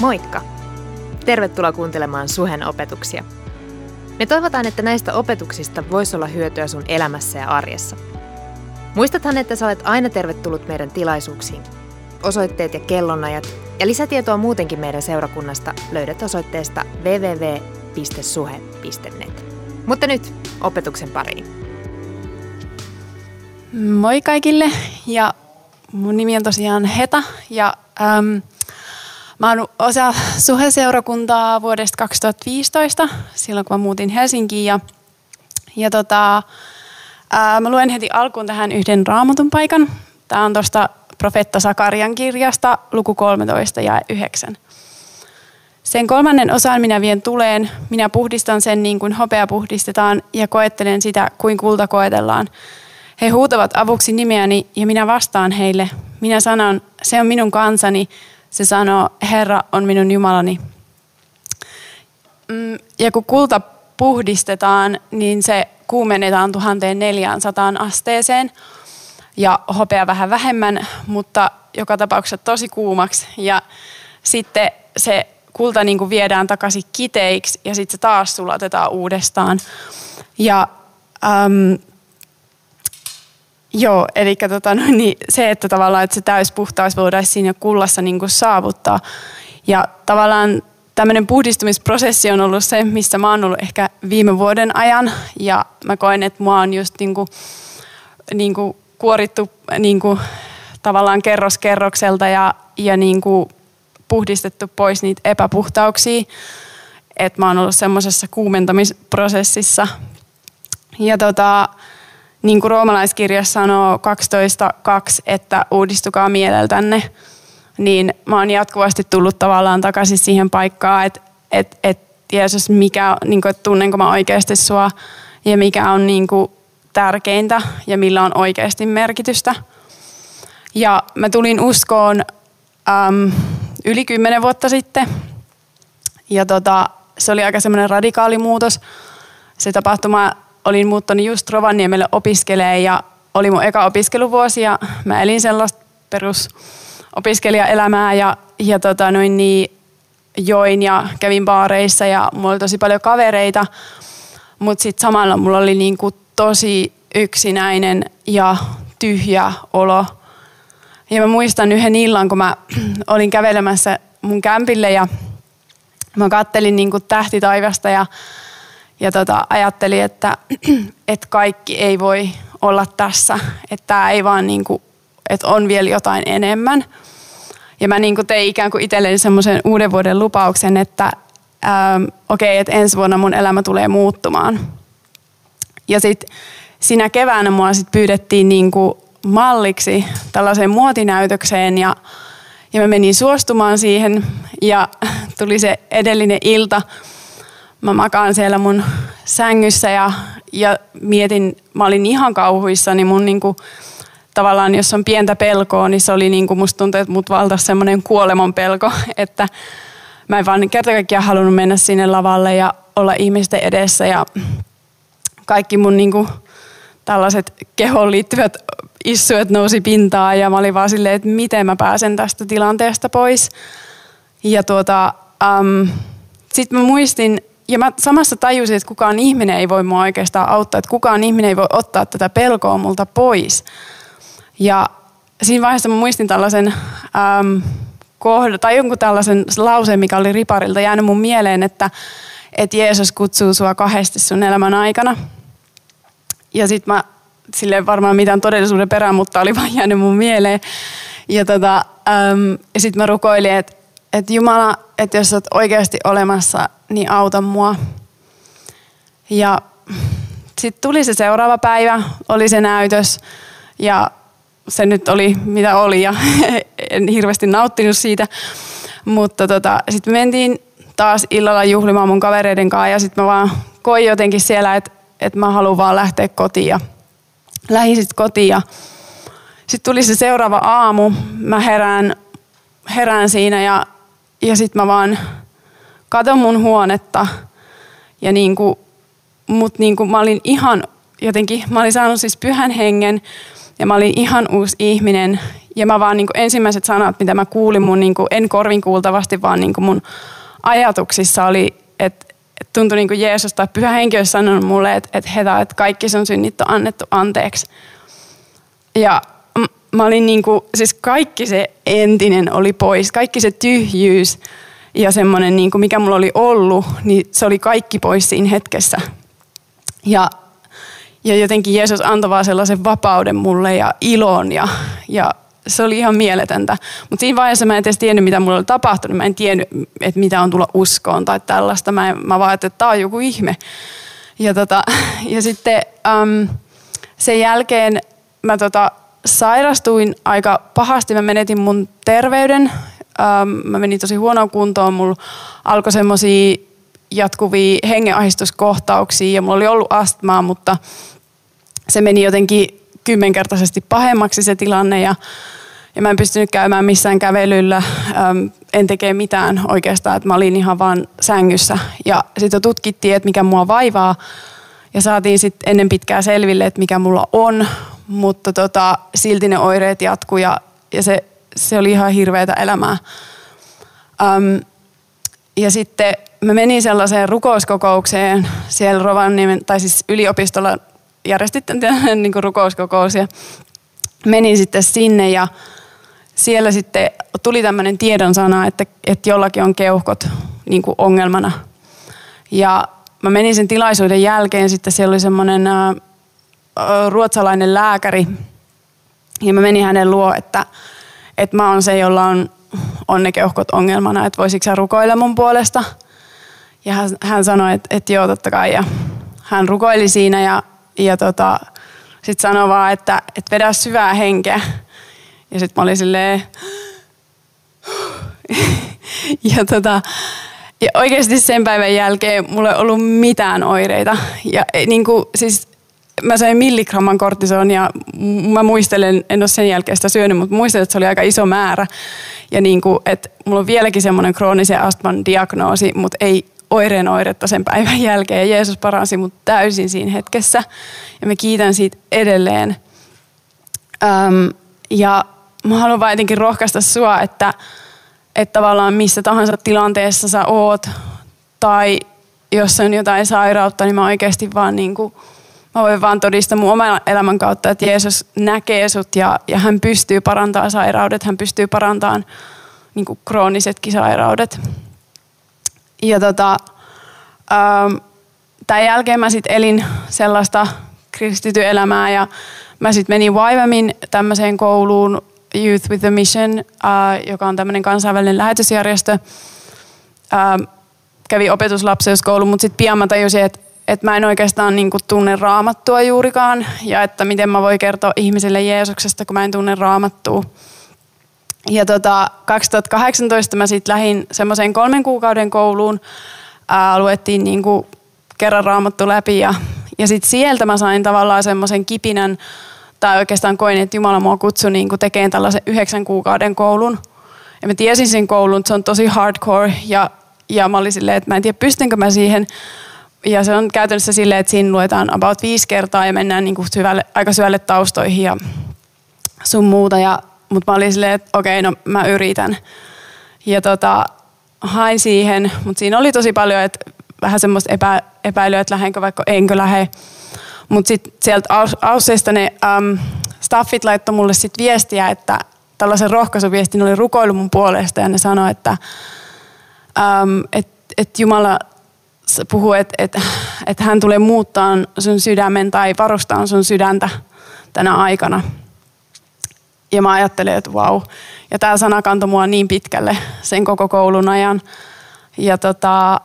Moikka! Tervetuloa kuuntelemaan Suhen opetuksia. Me toivotaan, että näistä opetuksista voisi olla hyötyä sun elämässä ja arjessa. Muistathan, että sä olet aina tervetullut meidän tilaisuuksiin. Osoitteet ja kellonajat ja lisätietoa muutenkin meidän seurakunnasta löydät osoitteesta www.suhe.net. Mutta nyt opetuksen pariin. Moi kaikille ja mun nimi on tosiaan Heta ja äm, Mä oon osa suheseurakuntaa vuodesta 2015, silloin kun mä muutin Helsinkiin. Ja, ja tota, ää, mä luen heti alkuun tähän yhden raamatun paikan. Tämä on tuosta profetta Sakarian kirjasta, luku 13 ja 9. Sen kolmannen osan minä vien tuleen, minä puhdistan sen niin kuin hopea puhdistetaan ja koettelen sitä kuin kulta koetellaan. He huutavat avuksi nimeäni ja minä vastaan heille. Minä sanon, se on minun kansani, se sanoo, Herra on minun Jumalani. Mm, ja kun kulta puhdistetaan, niin se kuumennetaan 1400 asteeseen ja hopea vähän vähemmän, mutta joka tapauksessa tosi kuumaksi. Ja sitten se kulta niin kuin viedään takaisin kiteiksi ja sitten se taas sulatetaan uudestaan. Ja äm, Joo, eli tota, no, niin se, että tavallaan että se täyspuhtaus voidaan siinä kullassa niin kuin saavuttaa. Ja tavallaan tämmöinen puhdistumisprosessi on ollut se, missä mä oon ollut ehkä viime vuoden ajan. Ja mä koen, että mua on just niin kuin, niin kuin kuorittu niin kuin, tavallaan kerros kerrokselta ja, ja niin kuin puhdistettu pois niitä epäpuhtauksia. Että mä oon ollut semmoisessa kuumentamisprosessissa. Ja tota, niin kuin roomalaiskirja sanoo 12.2, että uudistukaa mieleltänne, niin mä oon jatkuvasti tullut tavallaan takaisin siihen paikkaan, että et, et Jeesus, mikä, niin kuin, että tunnenko mä oikeasti sua ja mikä on niin kuin, tärkeintä ja millä on oikeasti merkitystä. Ja mä tulin uskoon äm, yli kymmenen vuotta sitten ja tota, se oli aika semmoinen radikaali muutos. Se tapahtuma olin muuttanut just Rovaniemelle opiskelee ja oli mun eka opiskeluvuosi ja mä elin sellaista perusopiskelijaelämää ja, ja tota noin niin, join ja kävin baareissa ja mulla oli tosi paljon kavereita, mutta sitten samalla mulla oli niinku tosi yksinäinen ja tyhjä olo. Ja mä muistan yhden illan, kun mä olin kävelemässä mun kämpille ja mä kattelin niinku tähti taivasta ja ja tota, ajattelin, että, että kaikki ei voi olla tässä, että tämä ei vaan niin kuin, että on vielä jotain enemmän. Ja mä niin kuin tein ikään kuin itselleni semmoisen uuden vuoden lupauksen, että ähm, okei, okay, että ensi vuonna mun elämä tulee muuttumaan. Ja sitten siinä keväänä mua sit pyydettiin niin kuin malliksi tällaiseen muotinäytökseen ja, ja mä menin suostumaan siihen ja tuli se edellinen ilta – mä makaan siellä mun sängyssä ja, ja mietin, mä olin ihan kauhuissa, niin mun niinku, tavallaan jos on pientä pelkoa, niin se oli niinku, musta tuntuu, että mut valtasi semmoinen kuoleman pelko, että mä en vaan kerta kaikkiaan halunnut mennä sinne lavalle ja olla ihmisten edessä ja kaikki mun niinku, tällaiset kehoon liittyvät issuet nousi pintaan ja mä olin vaan silleen, että miten mä pääsen tästä tilanteesta pois. Ja tuota, um, sitten mä muistin, ja mä samassa tajusin, että kukaan ihminen ei voi mua oikeastaan auttaa, että kukaan ihminen ei voi ottaa tätä pelkoa multa pois. Ja siinä vaiheessa mä muistin tällaisen äm, kohdan, tai jonkun tällaisen lauseen, mikä oli riparilta jäänyt mun mieleen, että, että Jeesus kutsuu sua kahdesti sun elämän aikana. Ja sit mä, silleen varmaan mitään todellisuuden perään, mutta oli vaan jäänyt mun mieleen. Ja, tota, äm, ja sit mä rukoilin, että, että Jumala, että jos olet oikeasti olemassa, niin auta mua. Ja sitten tuli se seuraava päivä, oli se näytös ja se nyt oli mitä oli ja en hirveästi nauttinut siitä. Mutta tota, sitten mentiin taas illalla juhlimaan mun kavereiden kanssa ja sitten mä vaan koin jotenkin siellä, että että mä haluan vaan lähteä kotiin ja lähdin sitten kotiin ja sitten tuli se seuraava aamu, mä herään, herään siinä ja, ja sitten mä vaan katon mun huonetta ja niin kuin, mut niin kuin mä olin ihan jotenkin, mä olin saanut siis pyhän hengen Ja mä olin ihan uusi ihminen. Ja mä vaan niin kuin ensimmäiset sanat, mitä mä kuulin mun, niin kuin, en korvin kuultavasti, vaan niin kuin mun ajatuksissa oli, että et tuntui niin kuin Jeesus tai Pyhä Henki olisi sanonut mulle, että, että Heta, että kaikki sun synnit on annettu anteeksi. Ja mä olin niin kuin, siis kaikki se entinen oli pois, kaikki se tyhjyys ja semmoinen, niin kuin mikä mulla oli ollut, niin se oli kaikki pois siinä hetkessä. Ja, ja jotenkin Jeesus antoi vaan sellaisen vapauden mulle ja ilon ja, ja se oli ihan mieletöntä. Mutta siinä vaiheessa mä en edes tiennyt, mitä mulla oli tapahtunut. Mä en tiennyt, että mitä on tulla uskoon tai tällaista. Mä, en, mä vaan että tämä on joku ihme. Ja, tota, ja sitten äm, sen jälkeen mä tota, sairastuin aika pahasti. Mä menetin mun terveyden. Ähm, mä menin tosi huonoon kuntoon. Mulla alkoi semmosia jatkuvia hengenahistuskohtauksia ja mulla oli ollut astmaa, mutta se meni jotenkin kymmenkertaisesti pahemmaksi se tilanne ja, ja mä en pystynyt käymään missään kävelyllä, äm, en tekee mitään oikeastaan, että mä olin ihan vaan sängyssä. Ja sitten tutkittiin, että mikä mua vaivaa ja saatiin sitten ennen pitkää selville, että mikä mulla on, mutta tota, silti ne oireet jatkuu ja, ja se, se oli ihan hirveätä elämää. Um, ja sitten mä menin sellaiseen rukouskokoukseen siellä Rovaniemen, tai siis yliopistolla järjestitte niin kuin rukouskokous ja menin sitten sinne ja siellä sitten tuli tämmöinen tiedonsana, että, että jollakin on keuhkot niin ongelmana. Ja mä menin sen tilaisuuden jälkeen, sitten siellä oli semmoinen ruotsalainen lääkäri. Ja mä menin hänen luo, että, että mä oon se, jolla on, on ne keuhkot ongelmana, että voisiko sä rukoilla mun puolesta. Ja hän, hän sanoi, että, että joo, totta kai. Ja hän rukoili siinä ja, ja tota, sitten sanoi vaan, että, että vedä syvää henkeä. Ja sitten mä olin silleen... ja, tota, ja oikeasti sen päivän jälkeen mulla ei ollut mitään oireita. Ja niin kuin, siis mä sain milligramman kortisonia. Mä muistelen, en ole sen jälkeen sitä syönyt, mutta muistelen, että se oli aika iso määrä. Ja niin kuin, että mulla on vieläkin semmoinen kroonisen astman diagnoosi, mutta ei oireen oiretta sen päivän jälkeen. Ja Jeesus paransi mut täysin siinä hetkessä. Ja mä kiitän siitä edelleen. Öm, ja mä haluan vaan jotenkin rohkaista sua, että, että tavallaan missä tahansa tilanteessa sä oot, tai jos on jotain sairautta, niin mä oikeasti vaan niin kuin – mä voin vaan todistaa mun oman elämän kautta, että Jeesus näkee sut ja, ja hän pystyy parantamaan sairaudet, hän pystyy parantamaan niin kuin kroonisetkin sairaudet. Ja tota, ähm, tämän jälkeen mä sitten elin sellaista kristitty elämää ja mä sitten menin YWAMin tämmöiseen kouluun Youth with a Mission, äh, joka on tämmöinen kansainvälinen lähetysjärjestö. Äh, kävi opetuslapseuskoulu, mutta sitten pian mä tajusin, että että mä en oikeastaan niin kuin tunne raamattua juurikaan ja että miten mä voi kertoa ihmisille Jeesuksesta, kun mä en tunne raamattua. Ja tota, 2018 mä sitten lähdin semmoiseen kolmen kuukauden kouluun. Ää, luettiin niin kuin kerran raamattu läpi ja, ja sitten sieltä mä sain tavallaan semmoisen kipinän, tai oikeastaan koin, että Jumala mua kutsui niin kuin tekemään tällaisen yhdeksän kuukauden koulun. Ja mä tiesin sen koulun, että se on tosi hardcore ja, ja mä olin silleen, että mä en tiedä pystynkö mä siihen, ja se on käytännössä silleen, että siinä luetaan about viisi kertaa ja mennään niin kuin syvälle, aika syvälle taustoihin ja sun muuta. Ja, mutta mä olin silleen, että okei, no mä yritän. Ja tota, hain siihen, mutta siinä oli tosi paljon, että vähän semmoista epä, epäilyä, että lähdenkö vaikka enkö lähde. Mutta sitten sieltä Ausseista ne um, staffit laittoi mulle sit viestiä, että tällaisen rohkaisuviestin oli rukoilu mun puolesta ja ne sanoi, että um, et, et Jumala puhuu, että, että, että hän tulee muuttaa sun sydämen tai varustaa sun sydäntä tänä aikana. Ja mä ajattelen, että vau. Ja tämä sana kantoi mua niin pitkälle sen koko koulun ajan. Ja, tota,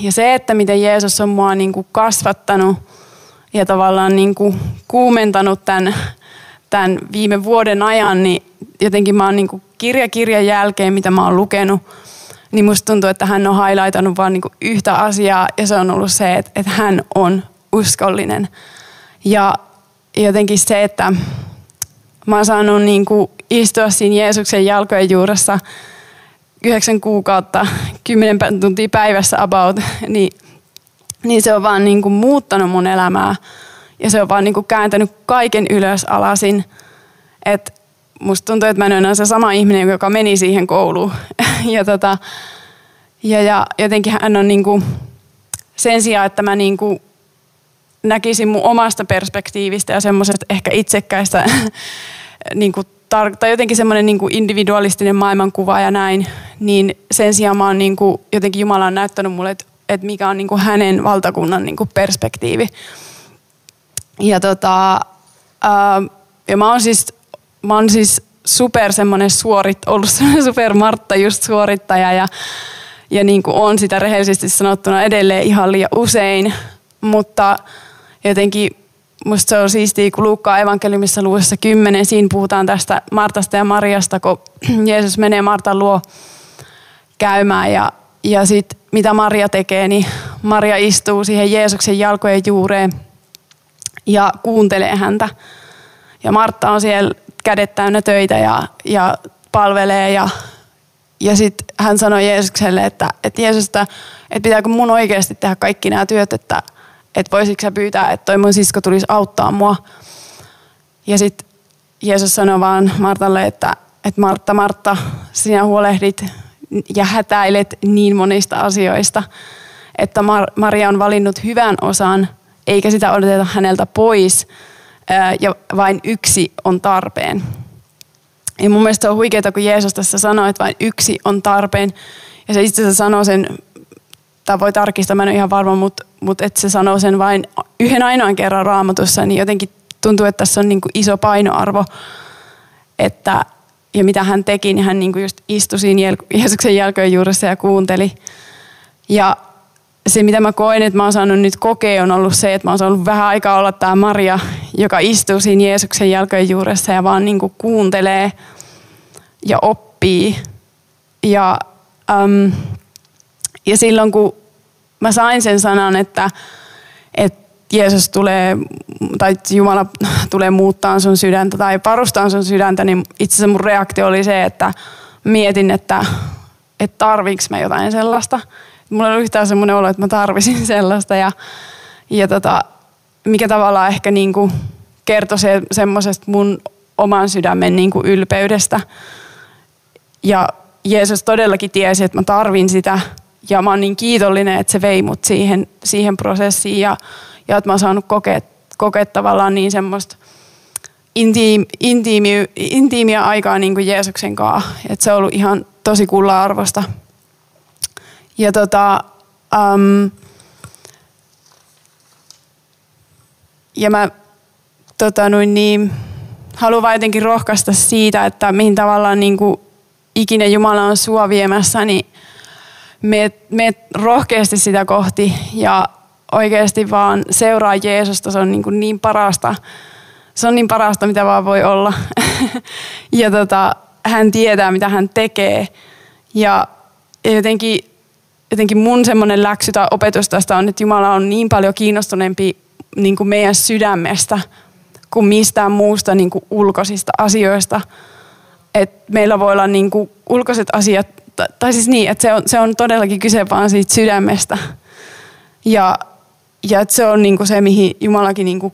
ja se, että miten Jeesus on mua niin kuin kasvattanut ja tavallaan niin kuin kuumentanut tämän, tämän viime vuoden ajan, niin jotenkin mä oon niin kuin kirja kirjan jälkeen, mitä mä oon lukenut, niin musta tuntuu, että hän on highlightannut vaan niinku yhtä asiaa ja se on ollut se, että, että hän on uskollinen. Ja jotenkin se, että mä oon saanut niinku istua siinä Jeesuksen jalkojen juuressa yhdeksän kuukautta, kymmenen tuntia päivässä about, niin, niin se on vaan niinku muuttanut mun elämää. Ja se on vaan niinku kääntänyt kaiken ylös alasin – että musta tuntuu, että mä en ole se sama ihminen, joka meni siihen kouluun. ja, tota, ja, ja jotenkin hän on niinku, sen sijaan, että mä niinku näkisin mun omasta perspektiivistä ja semmoisesta ehkä itsekkäistä niinku tar- tai jotenkin semmoinen niin individualistinen maailmankuva ja näin, niin sen sijaan mä oon niin kuin, jotenkin Jumala on näyttänyt mulle, että, että mikä on niin kuin hänen valtakunnan niin kuin perspektiivi. Ja, tota, ää, ja mä oon siis, mä oon siis super semmoinen suorit, ollut super Martta just suorittaja ja, ja niin kuin on sitä rehellisesti sanottuna edelleen ihan liian usein, mutta jotenkin musta se on siistiä, kun Luukkaa evankeliumissa luvussa 10, siinä puhutaan tästä Martasta ja Mariasta, kun Jeesus menee Martan luo käymään ja, ja sitten mitä Maria tekee, niin Maria istuu siihen Jeesuksen jalkojen juureen ja kuuntelee häntä. Ja Martta on siellä kädet täynnä töitä ja, ja palvelee ja, ja sitten hän sanoi Jeesukselle, että, että Jeesus, että, että pitääkö mun oikeasti tehdä kaikki nämä työt, että, että voisitko sä pyytää, että toi mun sisko tulisi auttaa mua. Ja sitten Jeesus sanoi vaan Martalle, että, että Martta, Martta, sinä huolehdit ja hätäilet niin monista asioista, että Mar- Maria on valinnut hyvän osan, eikä sitä odoteta häneltä pois, ja vain yksi on tarpeen. Ja mun mielestä se on huikeaa, kun Jeesus tässä sanoo, että vain yksi on tarpeen. Ja se itse asiassa sanoo sen tai voi tarkistaa, mä en ole ihan varma, mutta, mutta että se sanoo sen vain yhden ainoan kerran raamatussa, niin jotenkin tuntuu, että tässä on niin kuin iso painoarvo, että ja mitä hän teki, niin hän niin kuin just istui siinä Jeesuksen jälkeen juuressa ja kuunteli. Ja se, mitä mä koen, että mä oon saanut nyt kokea, on ollut se, että mä oon saanut vähän aikaa olla tämä Maria, joka istuu siinä Jeesuksen jälkeen juuressa ja vaan niin kuin kuuntelee ja oppii. Ja um, ja silloin kun mä sain sen sanan, että, että Jeesus tulee, tai Jumala tulee muuttaa sun sydäntä tai parustaa sun sydäntä, niin itse asiassa mun reaktio oli se, että mietin, että, että tarviks mä jotain sellaista. Mulla oli yhtään semmoinen olo, että mä tarvisin sellaista ja, ja tota, mikä tavallaan ehkä niin kuin kertoi se, semmoisesta mun oman sydämen niin kuin ylpeydestä. Ja Jeesus todellakin tiesi, että mä tarvin sitä ja mä oon niin kiitollinen, että se vei mut siihen, siihen prosessiin ja, ja että mä oon saanut kokea, kokea tavallaan niin semmoista intiim, intiimi, intiimiä aikaa niin kuin Jeesuksen kanssa. Että se on ollut ihan tosi kulla-arvosta. Ja tota, um, ja mä tota, noin niin, haluan vaan jotenkin rohkaista siitä, että mihin tavallaan niin kuin ikinä Jumala on sua viemässä, niin meet, meet rohkeasti sitä kohti ja oikeasti vaan seuraa Jeesusta. Se on niin, kuin niin parasta. Se on niin parasta, mitä vaan voi olla. ja tota, hän tietää, mitä hän tekee. Ja jotenkin, jotenkin mun semmoinen läksy tai opetus tästä on, että Jumala on niin paljon kiinnostuneempi niin kuin meidän sydämestä kuin mistään muusta niin kuin ulkoisista asioista. Et meillä voi olla niin kuin ulkoiset asiat tai siis niin, että se on, se on todellakin kyse vaan siitä sydämestä. Ja, ja että se on niinku se, mihin Jumalakin niinku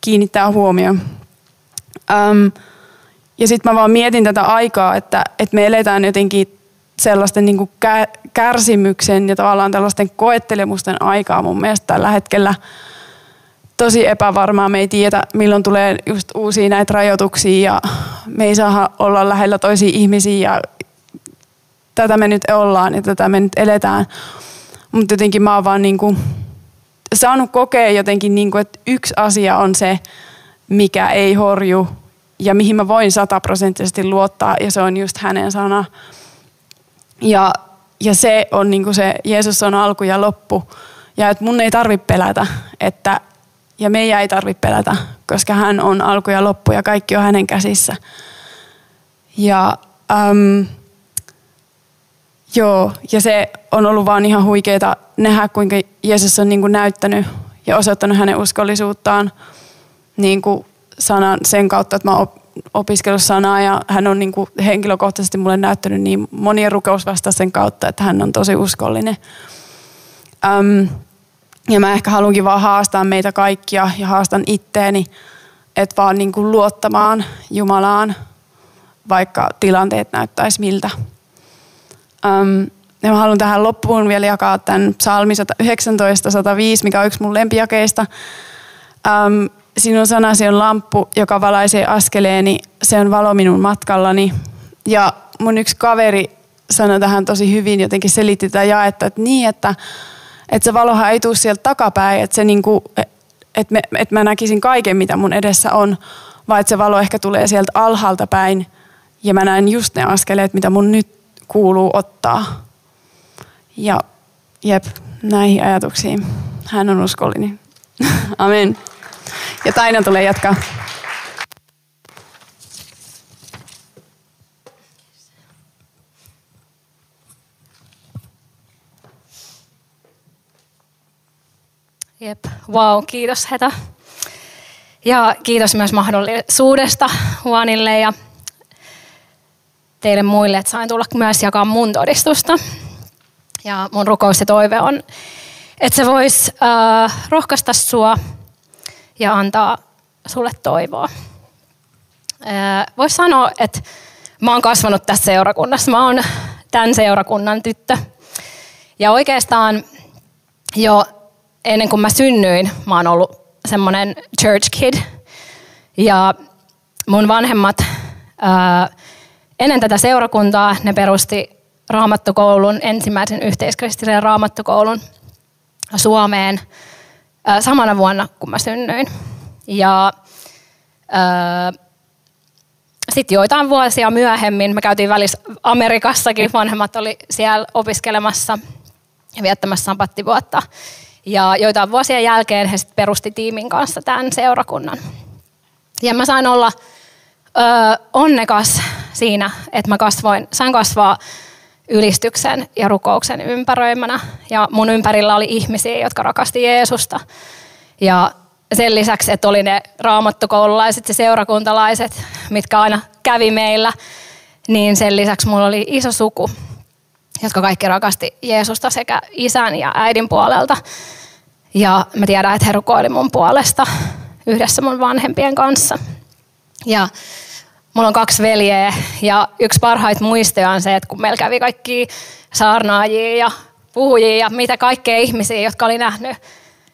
kiinnittää huomioon. Um, ja sitten mä vaan mietin tätä aikaa, että, että me eletään jotenkin sellaisten niinku kärsimyksen ja tavallaan tällaisten koettelemusten aikaa mun mielestä tällä hetkellä tosi epävarmaa. Me ei tiedä, milloin tulee just uusia näitä rajoituksia ja me ei saa olla lähellä toisia ihmisiä ja tätä me nyt ollaan ja tätä me nyt eletään. Mutta jotenkin mä oon vaan niin kuin saanut kokea jotenkin, niin kuin, että yksi asia on se, mikä ei horju ja mihin mä voin sataprosenttisesti luottaa ja se on just hänen sana. Ja, ja se on niin kuin se, Jeesus on alku ja loppu. Ja että mun ei tarvi pelätä, että, ja meidän ei tarvi pelätä, koska hän on alku ja loppu ja kaikki on hänen käsissä. Ja ähm, Joo, ja se on ollut vaan ihan huikeeta nähdä, kuinka Jeesus on niin kuin näyttänyt ja osoittanut hänen uskollisuuttaan niin kuin sanan, sen kautta, että mä oon opiskellut sanaa ja hän on niin kuin henkilökohtaisesti mulle näyttänyt niin monien rukousvastaisten kautta, että hän on tosi uskollinen. Öm, ja mä ehkä haluankin vaan haastaa meitä kaikkia ja haastan itteeni, että vaan niin kuin luottamaan Jumalaan, vaikka tilanteet näyttäisi miltä. Um, ja mä haluan tähän loppuun vielä jakaa tämän psalmi 119, 105, mikä on yksi mun lempijakeista. Um, sinun sanasi on lamppu, joka valaisee askeleeni, se on valo minun matkallani. Ja mun yksi kaveri sanoi tähän tosi hyvin, jotenkin selitti tätä jaetta, että niin, että, että se valohan ei tule sieltä takapäin, että, se niinku, että, me, että mä näkisin kaiken, mitä mun edessä on, vaan että se valo ehkä tulee sieltä alhaalta päin ja mä näen just ne askeleet, mitä mun nyt kuuluu ottaa. Ja jep, näihin ajatuksiin. Hän on uskollinen. Amen. Ja Taina tulee jatkaa. Jep, wow, kiitos Heta. Ja kiitos myös mahdollisuudesta Juanille ja teille muille, että sain tulla myös jakaa mun todistusta. Ja mun rukous ja toive on, että se voisi äh, rohkaista sua ja antaa sulle toivoa. Äh, Voisi sanoa, että mä oon kasvanut tässä seurakunnassa. Mä oon tämän seurakunnan tyttö. Ja oikeastaan jo ennen kuin mä synnyin, mä oon ollut semmoinen church kid. Ja mun vanhemmat ää, ennen tätä seurakuntaa ne perusti raamattokoulun, ensimmäisen yhteiskristillisen raamattokoulun Suomeen samana vuonna, kun mä synnyin. Ja sitten joitain vuosia myöhemmin, me käytiin välissä Amerikassakin, vanhemmat oli siellä opiskelemassa ja viettämässä sampattivuotta. Ja joitain vuosien jälkeen he sitten perusti tiimin kanssa tämän seurakunnan. Ja mä sain olla ö, onnekas siinä, että mä kasvoin, sain kasvaa ylistyksen ja rukouksen ympäröimänä. Ja mun ympärillä oli ihmisiä, jotka rakasti Jeesusta. Ja sen lisäksi, että oli ne raamattokoululaiset ja seurakuntalaiset, mitkä aina kävi meillä, niin sen lisäksi mulla oli iso suku, jotka kaikki rakasti Jeesusta sekä isän ja äidin puolelta. Ja mä tiedän, että he rukoili mun puolesta yhdessä mun vanhempien kanssa. Ja mulla on kaksi veljeä ja yksi parhaita muistoja on se, että kun meillä kävi kaikki saarnaajia ja puhujia ja mitä kaikkea ihmisiä, jotka oli nähnyt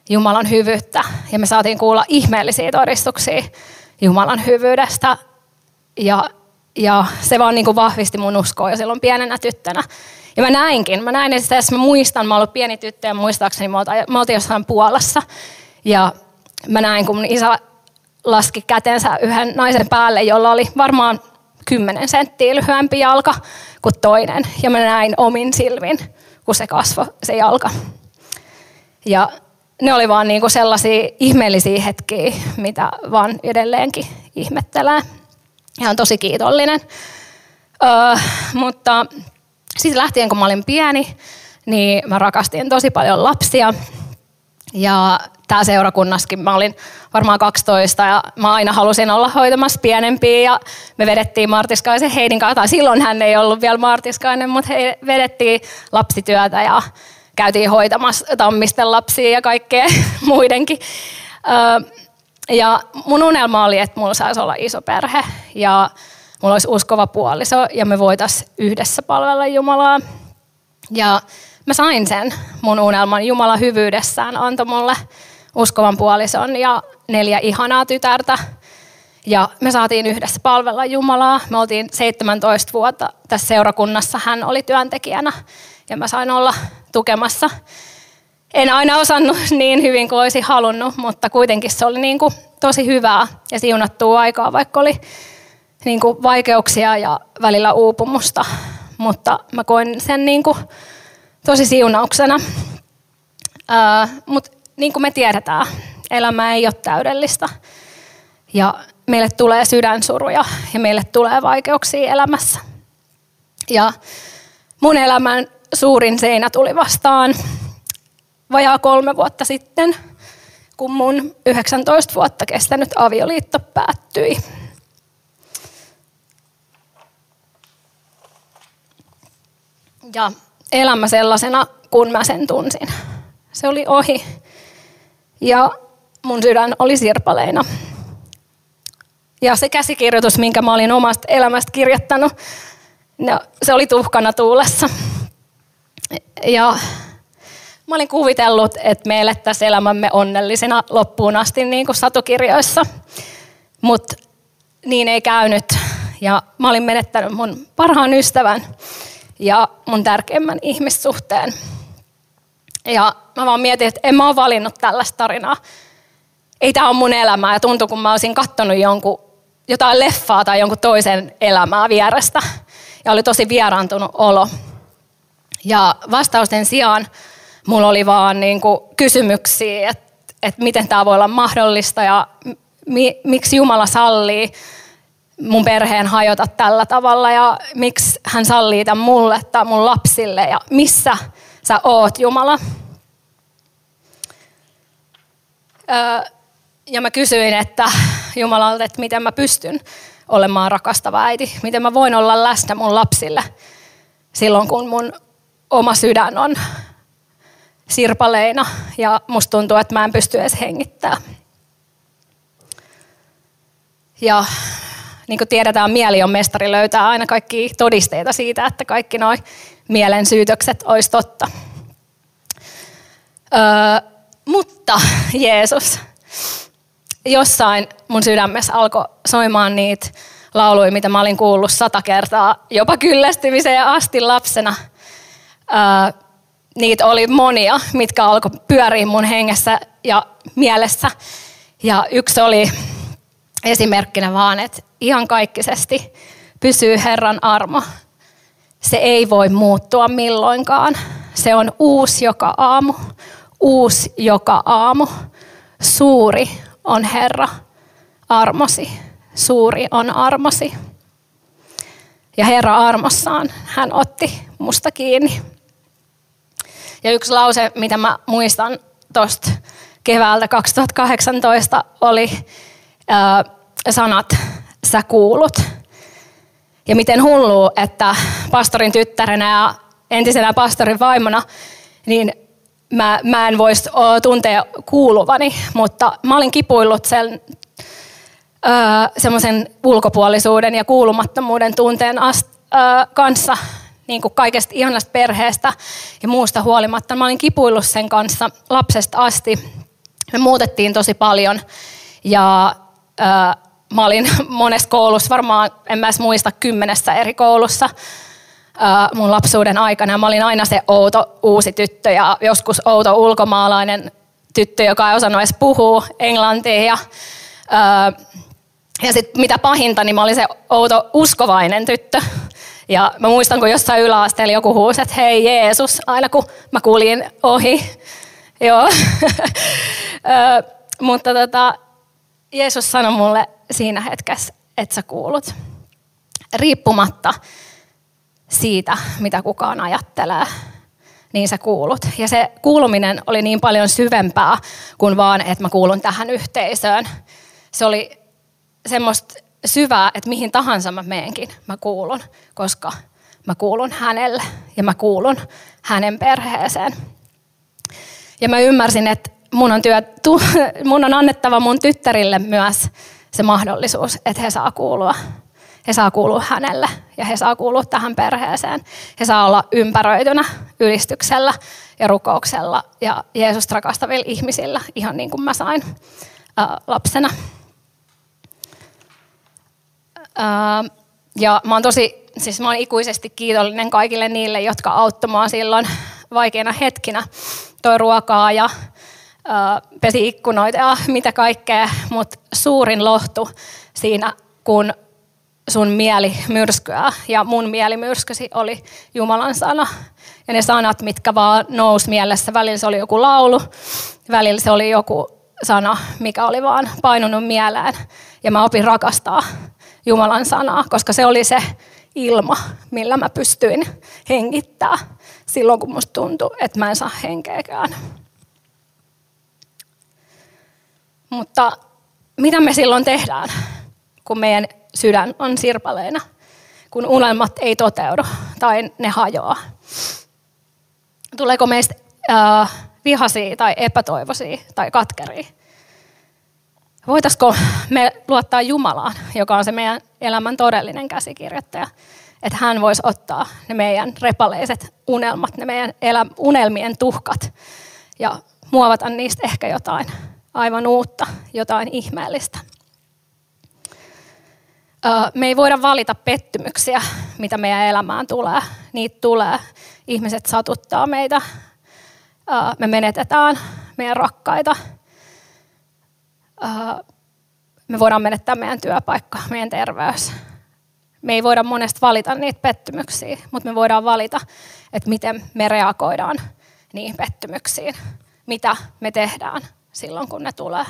Jumalan hyvyyttä. Ja me saatiin kuulla ihmeellisiä todistuksia Jumalan hyvyydestä. Ja, ja se vaan niin kuin vahvisti mun uskoa jo silloin pienenä tyttönä. Ja mä näinkin. Mä näin, että mä muistan, mä ollut pieni tyttö ja muistaakseni me oltiin jossain Puolassa. Ja mä näin, kun mun isä laski kätensä yhden naisen päälle, jolla oli varmaan 10 senttiä lyhyempi jalka kuin toinen. Ja mä näin omin silmin, kun se kasvoi se jalka. Ja ne oli vaan niinku sellaisia ihmeellisiä hetkiä, mitä vaan edelleenkin ihmettelee. Ja on tosi kiitollinen. Öö, mutta sitten lähtien, kun mä olin pieni, niin mä rakastin tosi paljon lapsia. Ja tää seurakunnassakin mä olin varmaan 12 ja mä aina halusin olla hoitamassa pienempiä ja me vedettiin Martiskaisen Heidin kanssa, tai silloin hän ei ollut vielä Martiskainen, mutta he vedettiin lapsityötä ja käytiin hoitamassa tammisten lapsia ja kaikkea muidenkin. Ja mun unelma oli, että mulla saisi olla iso perhe ja mulla olisi uskova puoliso ja me voitaisiin yhdessä palvella Jumalaa. Ja mä sain sen mun unelman. Jumala hyvyydessään antoi mulle uskovan puolison ja neljä ihanaa tytärtä. Ja me saatiin yhdessä palvella Jumalaa. Me oltiin 17 vuotta tässä seurakunnassa. Hän oli työntekijänä ja mä sain olla tukemassa. En aina osannut niin hyvin kuin olisi halunnut, mutta kuitenkin se oli niin kuin tosi hyvää ja siunattua aikaa, vaikka oli niin kuin vaikeuksia ja välillä uupumusta. Mutta mä koin sen niin kuin tosi siunauksena. Mutta niin kuin me tiedetään, elämä ei ole täydellistä. Ja meille tulee sydänsuruja ja meille tulee vaikeuksia elämässä. Ja mun elämän suurin seinä tuli vastaan vajaa kolme vuotta sitten, kun mun 19 vuotta kestänyt avioliitto päättyi. Ja elämä sellaisena, kun mä sen tunsin. Se oli ohi. Ja mun sydän oli sirpaleina. Ja se käsikirjoitus, minkä mä olin omasta elämästä kirjoittanut, no, se oli tuhkana tuulessa. Ja mä olin kuvitellut, että me elettäisiin elämämme onnellisena loppuun asti niin kuin satukirjoissa. Mutta niin ei käynyt. Ja mä olin menettänyt mun parhaan ystävän ja mun tärkeimmän ihmissuhteen. Ja mä vaan mietin, että en mä ole valinnut tällaista tarinaa. Ei tämä ole mun elämää. Ja tuntui, kun mä olisin katsonut jonkun, jotain leffaa tai jonkun toisen elämää vierestä. Ja oli tosi vieraantunut olo. Ja vastausten sijaan mulla oli vaan niin kuin kysymyksiä, että, että miten tämä voi olla mahdollista ja mi, miksi Jumala sallii mun perheen hajota tällä tavalla ja miksi hän sallii tämän mulle tai mun lapsille ja missä sä oot Jumala. Ja mä kysyin, että Jumalalta, että miten mä pystyn olemaan rakastava äiti, miten mä voin olla läsnä mun lapsille silloin, kun mun oma sydän on sirpaleina ja musta tuntuu, että mä en pysty edes hengittämään. Ja niin kuin tiedetään, mieli on mestari löytää aina kaikki todisteita siitä, että kaikki nuo mielen syytökset olisi totta. Öö, mutta Jeesus, jossain mun sydämessä alkoi soimaan niitä lauluja, mitä mä olin kuullut sata kertaa, jopa kyllästymiseen asti lapsena. Öö, niitä oli monia, mitkä alkoi pyöriä mun hengessä ja mielessä. Ja yksi oli esimerkkinä vaan, että ihan kaikkisesti pysyy Herran armo. Se ei voi muuttua milloinkaan. Se on uusi joka aamu. Uusi joka aamu. Suuri on Herra armosi. Suuri on armosi. Ja Herra armossaan hän otti musta kiinni. Ja yksi lause, mitä mä muistan tuosta keväältä 2018 oli sanat, sä kuulut. Ja miten hullu, että pastorin tyttärenä ja entisenä pastorin vaimona, niin mä, mä en voisi tuntea kuuluvani, mutta mä olin kipuillut sen semmoisen ulkopuolisuuden ja kuulumattomuuden tunteen ast, ö, kanssa niin kuin kaikesta ihanasta perheestä ja muusta huolimatta. Mä olin kipuillut sen kanssa lapsesta asti. Me muutettiin tosi paljon ja mä olin monessa koulussa, varmaan en mä edes muista kymmenessä eri koulussa mun lapsuuden aikana. Mä olin aina se outo uusi tyttö ja joskus outo ulkomaalainen tyttö, joka ei osannut edes puhua englantia. Ja, ja sitten mitä pahinta, niin mä olin se outo uskovainen tyttö. Ja mä muistan, kun jossain yläasteella joku huusi, että hei Jeesus, aina kun mä kuulin ohi. Joo. Mutta tota, Jeesus sanoi mulle siinä hetkessä, että sä kuulut. Riippumatta siitä, mitä kukaan ajattelee, niin sä kuulut. Ja se kuuluminen oli niin paljon syvempää kuin vaan, että mä kuulun tähän yhteisöön. Se oli semmoista syvää, että mihin tahansa mä meenkin, mä kuulun, koska mä kuulun hänelle ja mä kuulun hänen perheeseen. Ja mä ymmärsin, että mun on, työ, tu, mun on annettava mun tyttärille myös se mahdollisuus, että he saa kuulua. He saa kuulua hänelle ja he saa kuulua tähän perheeseen. He saa olla ympäröitynä ylistyksellä ja rukouksella ja Jeesus rakastavilla ihmisillä, ihan niin kuin mä sain ää, lapsena. ja mä oon tosi, siis mä oon ikuisesti kiitollinen kaikille niille, jotka auttamaan silloin vaikeina hetkinä. Toi ruokaa ja pesi ikkunoita ja mitä kaikkea, mutta suurin lohtu siinä, kun sun mieli myrskyää ja mun mieli myrskysi oli Jumalan sana. Ja ne sanat, mitkä vaan nousi mielessä, välillä se oli joku laulu, välillä se oli joku sana, mikä oli vaan painunut mieleen. Ja mä opin rakastaa Jumalan sanaa, koska se oli se ilma, millä mä pystyin hengittämään silloin, kun musta tuntui, että mä en saa henkeäkään. Mutta mitä me silloin tehdään, kun meidän sydän on sirpaleina, kun unelmat ei toteudu tai ne hajoaa? Tuleeko meistä äh, vihaisia tai epätoivoisia tai katkeria? voitaisiko me luottaa Jumalaan, joka on se meidän elämän todellinen käsikirjoittaja, että hän voisi ottaa ne meidän repaleiset unelmat, ne meidän unelmien tuhkat ja muovata niistä ehkä jotain aivan uutta, jotain ihmeellistä. Me ei voida valita pettymyksiä, mitä meidän elämään tulee. Niitä tulee. Ihmiset satuttaa meitä. Me menetetään meidän rakkaita. Me voidaan menettää meidän työpaikka, meidän terveys. Me ei voida monesti valita niitä pettymyksiä, mutta me voidaan valita, että miten me reagoidaan niihin pettymyksiin. Mitä me tehdään silloin, kun ne tulee.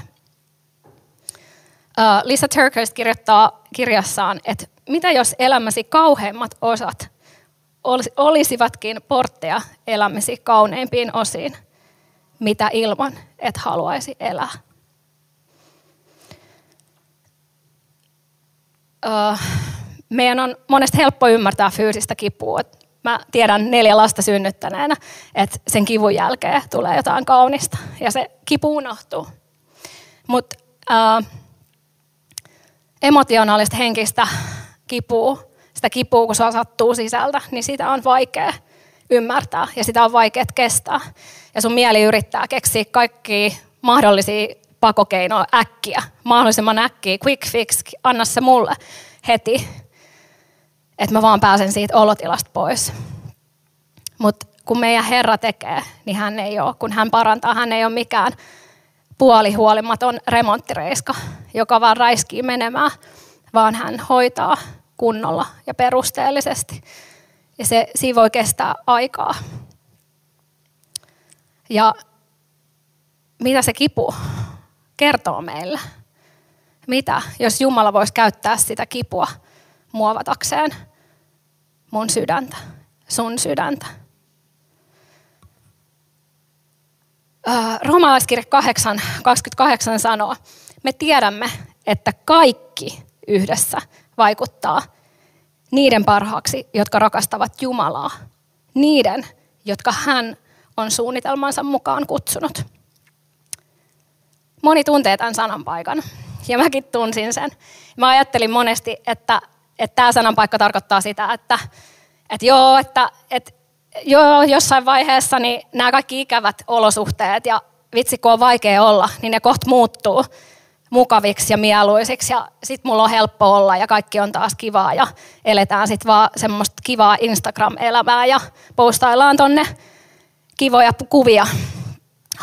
Lisa Turkhurst kirjoittaa kirjassaan, että mitä jos elämäsi kauheimmat osat olisivatkin portteja elämäsi kauneimpiin osiin, mitä ilman et haluaisi elää. Meidän on monesti helppo ymmärtää fyysistä kipua. Mä tiedän neljä lasta synnyttäneenä, että sen kivun jälkeen tulee jotain kaunista ja se kipu unohtuu. Mutta äh, emotionaalista henkistä kipua, sitä kipua kun se sattuu sisältä, niin sitä on vaikea ymmärtää ja sitä on vaikea kestää. Ja sun mieli yrittää keksiä kaikki mahdollisia pakokeinoja äkkiä, mahdollisimman äkkiä, quick fix, anna se mulle heti, että mä vaan pääsen siitä olotilasta pois. Mutta kun meidän Herra tekee, niin hän ei ole, kun hän parantaa, hän ei ole mikään puolihuolimaton remonttireiska, joka vaan räiskii menemään, vaan hän hoitaa kunnolla ja perusteellisesti. Ja se, siinä voi kestää aikaa. Ja mitä se kipu kertoo meille? Mitä, jos Jumala voisi käyttää sitä kipua muovatakseen mun sydäntä, sun sydäntä? Roomalaiskirja 8, 28 sanoo, me tiedämme, että kaikki yhdessä vaikuttaa niiden parhaaksi, jotka rakastavat Jumalaa. Niiden, jotka hän on suunnitelmansa mukaan kutsunut. Moni tuntee tämän sananpaikan ja mäkin tunsin sen. Mä ajattelin monesti, että, että tämä sananpaikka tarkoittaa sitä, että, että joo, että, että joo, jossain vaiheessa niin nämä kaikki ikävät olosuhteet ja vitsi kun on vaikea olla, niin ne kohta muuttuu mukaviksi ja mieluisiksi ja sit mulla on helppo olla ja kaikki on taas kivaa ja eletään sit vaan semmoista kivaa Instagram-elämää ja postaillaan tonne kivoja kuvia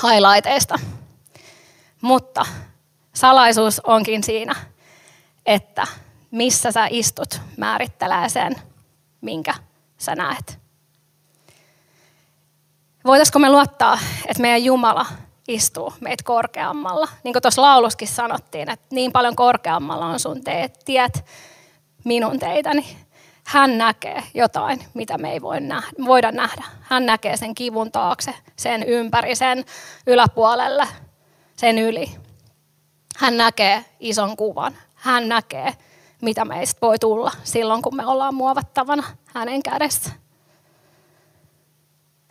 highlighteista. Mutta salaisuus onkin siinä, että missä sä istut määrittelee sen, minkä sä näet. Voitaisiko me luottaa, että meidän Jumala istuu meitä korkeammalla? Niin kuin tuossa lauluskin sanottiin, että niin paljon korkeammalla on sun teet, tiet minun teitäni. Hän näkee jotain, mitä me ei voi nähdä, voida nähdä. Hän näkee sen kivun taakse, sen ympäri, sen yläpuolelle, sen yli. Hän näkee ison kuvan. Hän näkee, mitä meistä voi tulla silloin, kun me ollaan muovattavana hänen kädessä.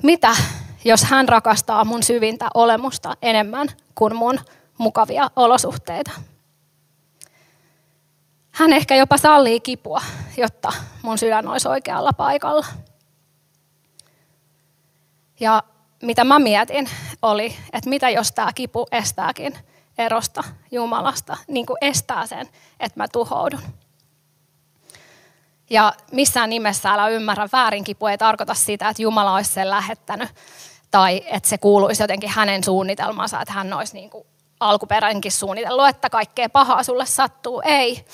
Mitä jos hän rakastaa mun syvintä olemusta enemmän kuin mun mukavia olosuhteita. Hän ehkä jopa sallii kipua, jotta mun sydän olisi oikealla paikalla. Ja mitä mä mietin oli, että mitä jos tämä kipu estääkin erosta Jumalasta, niin kuin estää sen, että mä tuhoudun. Ja missään nimessä älä ymmärrä väärin kipu ei tarkoita sitä, että Jumala olisi sen lähettänyt tai että se kuuluisi jotenkin hänen suunnitelmansa, että hän olisi niin kuin alkuperäinenkin suunnitellut, että kaikkea pahaa sulle sattuu. Ei.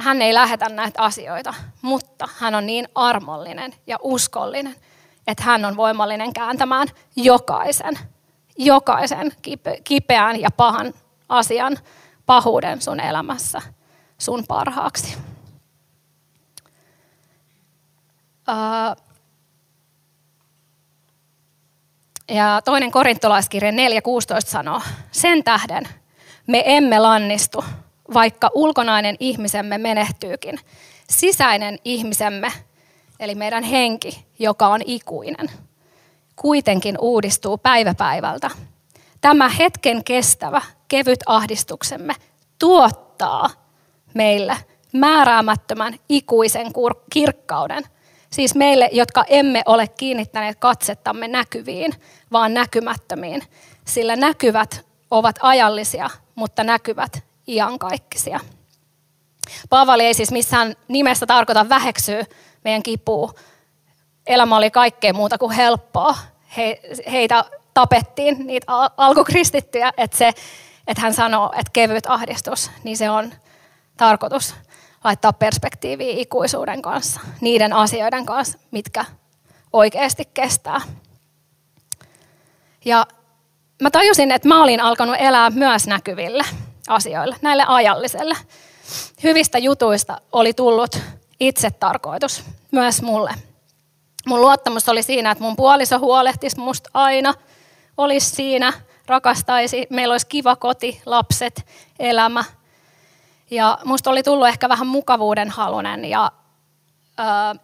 Hän ei lähetä näitä asioita, mutta hän on niin armollinen ja uskollinen, että hän on voimallinen kääntämään jokaisen, jokaisen kipeän ja pahan asian, pahuuden sun elämässä sun parhaaksi. Uh, Ja toinen korintolaiskirja 4.16 sanoo, sen tähden me emme lannistu, vaikka ulkonainen ihmisemme menehtyykin. Sisäinen ihmisemme, eli meidän henki, joka on ikuinen, kuitenkin uudistuu päivä päivältä. Tämä hetken kestävä, kevyt ahdistuksemme tuottaa meille määräämättömän ikuisen kirkkauden. Siis meille, jotka emme ole kiinnittäneet katsettamme näkyviin, vaan näkymättömiin. Sillä näkyvät ovat ajallisia, mutta näkyvät iankaikkisia. Paavali ei siis missään nimessä tarkoita väheksyä meidän kipua. Elämä oli kaikkea muuta kuin helppoa. He, heitä tapettiin, niitä alkukristittyjä, että, se, että hän sanoo, että kevyt ahdistus, niin se on tarkoitus laittaa perspektiiviä ikuisuuden kanssa, niiden asioiden kanssa, mitkä oikeasti kestää. Ja mä tajusin, että mä olin alkanut elää myös näkyville asioille, näille ajalliselle. Hyvistä jutuista oli tullut itse tarkoitus myös mulle. Mun luottamus oli siinä, että mun puoliso huolehtisi musta aina, olisi siinä, rakastaisi, meillä olisi kiva koti, lapset, elämä. Ja musta oli tullut ehkä vähän mukavuuden halunen ja ö,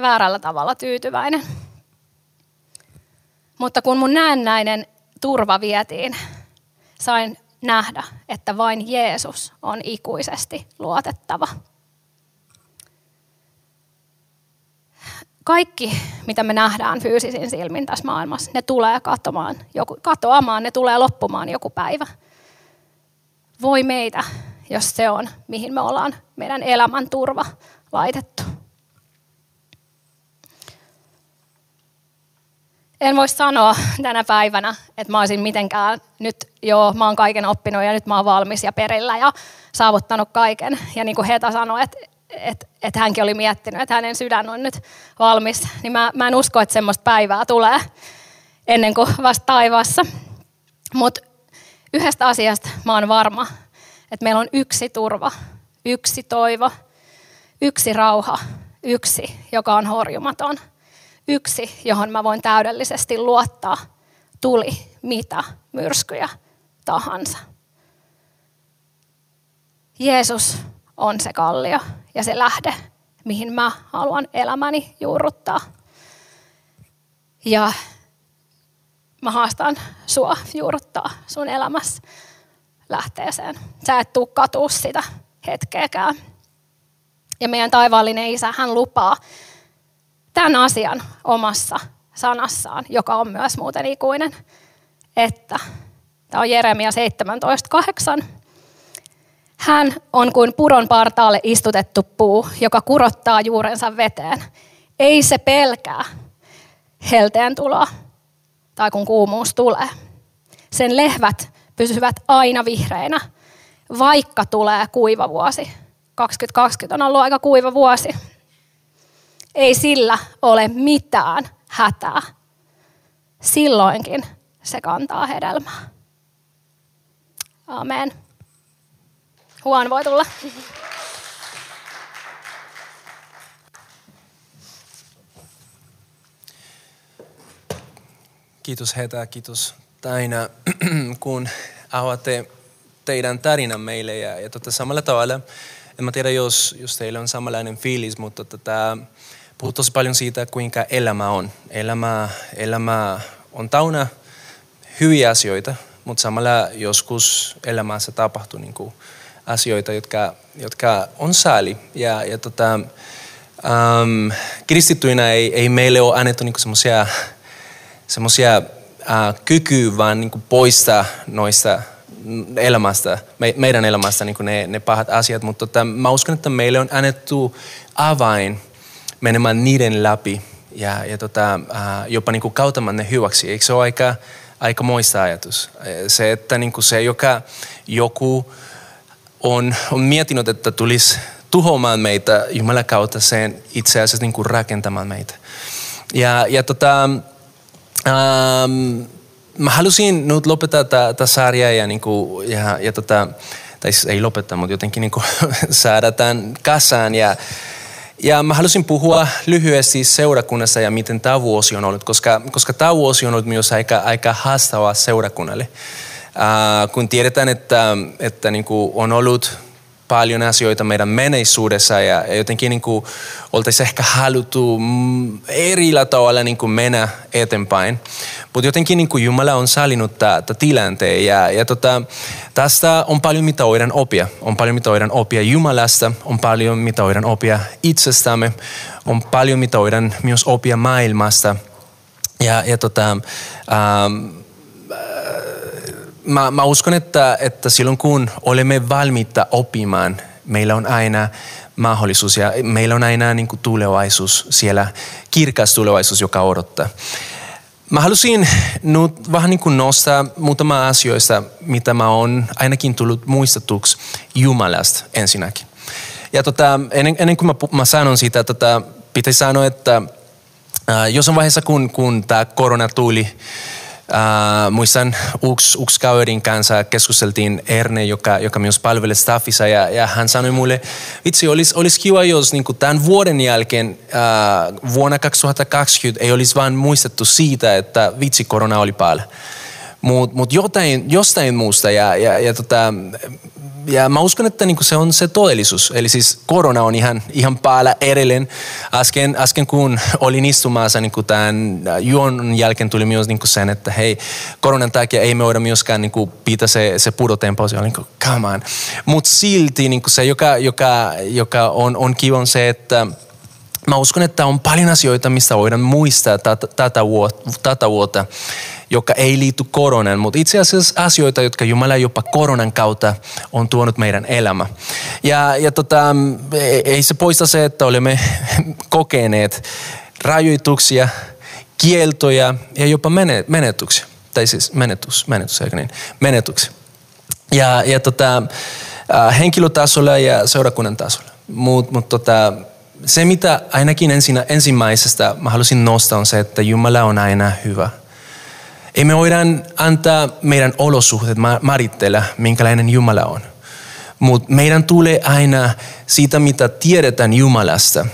väärällä tavalla tyytyväinen. Mutta kun mun näennäinen turva vietiin, sain nähdä, että vain Jeesus on ikuisesti luotettava. Kaikki, mitä me nähdään fyysisin silmin tässä maailmassa, ne tulee katoamaan, joku, katoamaan, ne tulee loppumaan joku päivä. Voi meitä, jos se on, mihin me ollaan meidän elämän turva laitettu. en voi sanoa tänä päivänä, että mä olisin mitenkään nyt joo, mä oon kaiken oppinut ja nyt mä oon valmis ja perillä ja saavuttanut kaiken. Ja niin kuin Heta sanoi, että, että, että hänkin oli miettinyt, että hänen sydän on nyt valmis, niin mä, mä en usko, että semmoista päivää tulee ennen kuin vasta taivaassa. Mutta yhdestä asiasta mä oon varma, että meillä on yksi turva, yksi toivo, yksi rauha, yksi, joka on horjumaton – yksi, johon mä voin täydellisesti luottaa, tuli mitä myrskyjä tahansa. Jeesus on se kallio ja se lähde, mihin mä haluan elämäni juurruttaa. Ja mä haastan sua juurruttaa sun elämässä lähteeseen. Sä et tuu katua sitä hetkeäkään. Ja meidän taivaallinen isä, hän lupaa, tämän asian omassa sanassaan, joka on myös muuten ikuinen, että tämä on Jeremia 17.8. Hän on kuin puron partaalle istutettu puu, joka kurottaa juurensa veteen. Ei se pelkää helteen tuloa tai kun kuumuus tulee. Sen lehvät pysyvät aina vihreinä, vaikka tulee kuiva vuosi. 2020 on ollut aika kuiva vuosi ei sillä ole mitään hätää. Silloinkin se kantaa hedelmää. Amen. Huon voi tulla. Kiitos Hetä, kiitos Taina, kun avaatte teidän tarinan meille. Ja, ja tota, samalla tavalla, en mä tiedä, jos, jos teillä on samanlainen fiilis, mutta tota, puhut tosi paljon siitä, kuinka elämä on. Elämä, elämä on tauna hyviä asioita, mutta samalla joskus elämässä tapahtuu niin kuin asioita, jotka, jotka on sääli. Ja, ja tota, ähm, kristittyinä ei, ei meille ole annettu niin semmoisia semmoisia äh, kykyä vaan niin poistaa noista elämästä, me, meidän elämästä niin ne, ne pahat asiat, mutta tota, mä uskon, että meille on annettu avain menemään niiden läpi ja, ja tota, äh, jopa niin kautamaan ne hyväksi. Eikö se ole aika, aika moista ajatus? Se, että niin se, joka joku on, on miettinyt, että tulisi tuhoamaan meitä Jumalan kautta sen itse asiassa niin kuin rakentamaan meitä. Ja, ja tota, ähm, mä halusin nyt lopettaa tätä sarjaa ja, niin kuin, ja, ja tota, tai siis ei lopettaa, mutta jotenkin niin kuin saada tämän kasaan ja, ja mä halusin puhua lyhyesti seurakunnassa ja miten tämä vuosi on ollut, koska, koska tämä vuosi on ollut myös aika, aika haastava seurakunnalle. Äh, kun tiedetään, että, että niin kuin on ollut paljon asioita meidän menneisuudessa ja jotenkin niin kuin oltaisiin ehkä haluttu mm, eri tavalla niin kuin mennä eteenpäin. Mutta jotenkin niin kuin Jumala on sallinut tämän tilanteen ja, ja tota, tästä on paljon mitä voidaan oppia. On paljon mitä voidaan oppia Jumalasta, on paljon mitä voidaan oppia itsestämme, on paljon mitä voidaan myös oppia maailmasta. Ja, ja tota, ähm, mä, mä uskon, että, että silloin kun olemme valmiita oppimaan, meillä on aina mahdollisuus ja meillä on aina niin kuin tulevaisuus siellä, kirkas tulevaisuus, joka odottaa. Mä halusin nyt vähän niin kuin nostaa muutama asioista, mitä mä oon ainakin tullut muistetuksi Jumalasta ensinnäkin. Ja tota, ennen, ennen kuin mä, mä sanon sitä, tota, pitäisi sanoa, että äh, jos on vaiheessa kun, kun tämä korona tuli, Uh, muistan yksi, kaverin kanssa keskusteltiin Erne, joka, joka myös palvelee staffissa ja, ja hän sanoi mulle, vitsi olisi, olisi kiva jos niin kuin tämän vuoden jälkeen uh, vuonna 2020 ei olisi vain muistettu siitä, että vitsi korona oli päällä. Mutta mut jostain muusta ja, ja, ja tota, ja mä uskon, että niin se on se todellisuus. Eli siis korona on ihan, ihan päällä edelleen. Äsken, äsken kun olin istumassa niin tämän juon jälkeen tuli myös niin sen, että hei, koronan takia ei me voida myöskään niin pitää se, se pudotempo. Se on niin kuin, come on. Mutta silti niin se, joka, joka, joka on, on kiva on se, että mä uskon, että on paljon asioita, mistä voidaan muistaa tätä vuotta joka ei liity koronaan, mutta itse asiassa asioita, jotka Jumala jopa koronan kautta on tuonut meidän elämä. Ja, ja tota, ei se poista se, että olemme kokeneet rajoituksia, kieltoja ja jopa menetyksiä. Tai siis menetys, menetys, eikö niin? Menetyksiä. Ja, ja tota, henkilötasolla ja seurakunnan tasolla. Mutta mut tota, se, mitä ainakin ensin, ensimmäisestä mä halusin nostaa, on se, että Jumala on aina hyvä – ei me voidaan antaa meidän olosuhteet määrittellä, minkälainen Jumala on. Mutta meidän tulee aina siitä, mitä tiedetään Jumalasta,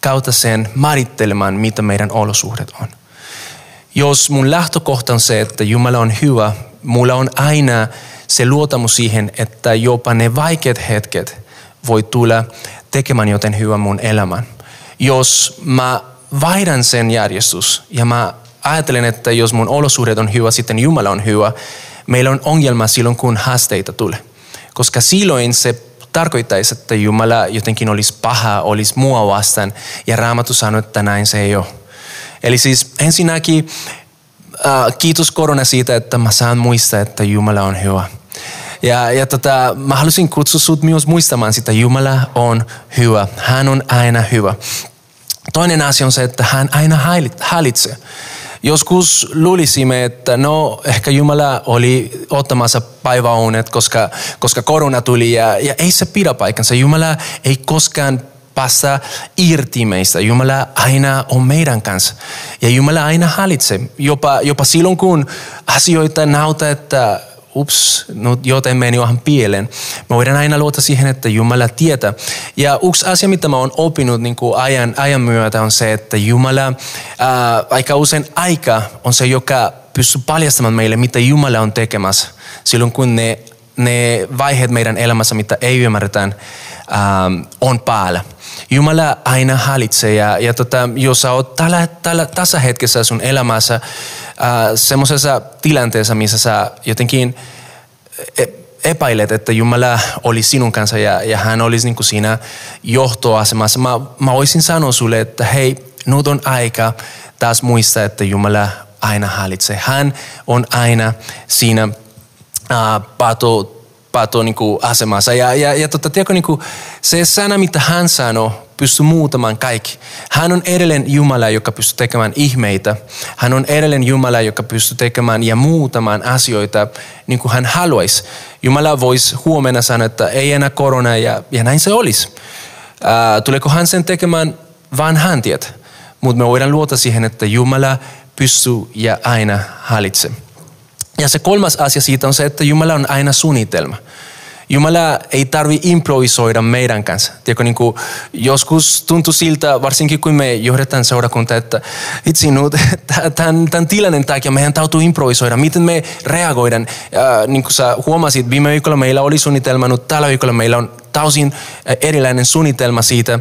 kautta sen määrittelemään, mitä meidän olosuhteet on. Jos mun lähtökohta on se, että Jumala on hyvä, mulla on aina se luotamus siihen, että jopa ne vaikeat hetket voi tulla tekemään joten hyvä mun elämän. Jos mä vaihdan sen järjestys ja mä ajattelen, että jos mun olosuhdet on hyvä, sitten Jumala on hyvä. Meillä on ongelma silloin, kun haasteita tulee. Koska silloin se tarkoittaisi, että Jumala jotenkin olisi paha, olisi mua vastaan. Ja Raamattu sanoo, että näin se ei ole. Eli siis ensinnäkin äh, kiitos korona siitä, että mä saan muistaa, että Jumala on hyvä. Ja, ja tota, mä halusin kutsua sut myös muistamaan sitä, Jumala on hyvä. Hän on aina hyvä. Toinen asia on se, että hän aina hallitsee. Joskus luulisimme, että no ehkä Jumala oli ottamassa päiväunet, koska, koska korona tuli ja, ja ei se pidä paikkansa. Jumala ei koskaan päästä irti meistä. Jumala aina on meidän kanssa. Ja Jumala aina hallitsee. Jopa, jopa silloin, kun asioita näyttää, että ups, no joten meni vähän pieleen. Me voidaan aina luota siihen, että Jumala tietää. Ja yksi asia, mitä mä oon oppinut niin kuin ajan, ajan myötä on se, että Jumala ää, aika usein aika on se, joka pystyy paljastamaan meille, mitä Jumala on tekemässä. Silloin kun ne, ne vaiheet meidän elämässä, mitä ei ymmärretään, ää, on päällä. Jumala aina hallitsee ja, ja tota, jos sä oot tällä, tällä, tässä hetkessä sun elämässä äh, semmoisessa tilanteessa, missä sä jotenkin e, epäilet, että Jumala oli sinun kanssa ja, ja hän olisi niin kuin siinä johtoasemassa. Mä, mä voisin sanoa sulle, että hei, nyt on aika taas muistaa, että Jumala aina hallitsee. Hän on aina siinä äh, pato, pato niin kuin asemassa. Ja, ja, ja tota, tiedätkö, niin kuin, se sana, mitä hän sanoi, pystyy muutamaan kaikki. Hän on edelleen Jumala, joka pystyy tekemään ihmeitä. Hän on edelleen Jumala, joka pystyy tekemään ja muutamaan asioita niin kuin hän haluaisi. Jumala voisi huomenna sanoa, että ei enää korona ja, ja näin se olisi. Äh, tuleeko hän sen tekemään, vaan hän tietää. Mutta me voidaan luota siihen, että Jumala pystyy ja aina hallitsee. Ja se kolmas asia siitä on se, että Jumala on aina suunnitelma. Jumala ei tarvi improvisoida meidän kanssa. Tiedätkö, niin kuin joskus tuntuu siltä, varsinkin kun me johdetaan seurakunta, että itse nyt tämän, tämän tilanteen takia meidän täytyy improvisoida. Miten me reagoidaan? Ja, niin kuin sä huomasit, viime viikolla meillä oli suunnitelma, nyt tällä viikolla meillä on täysin erilainen suunnitelma siitä.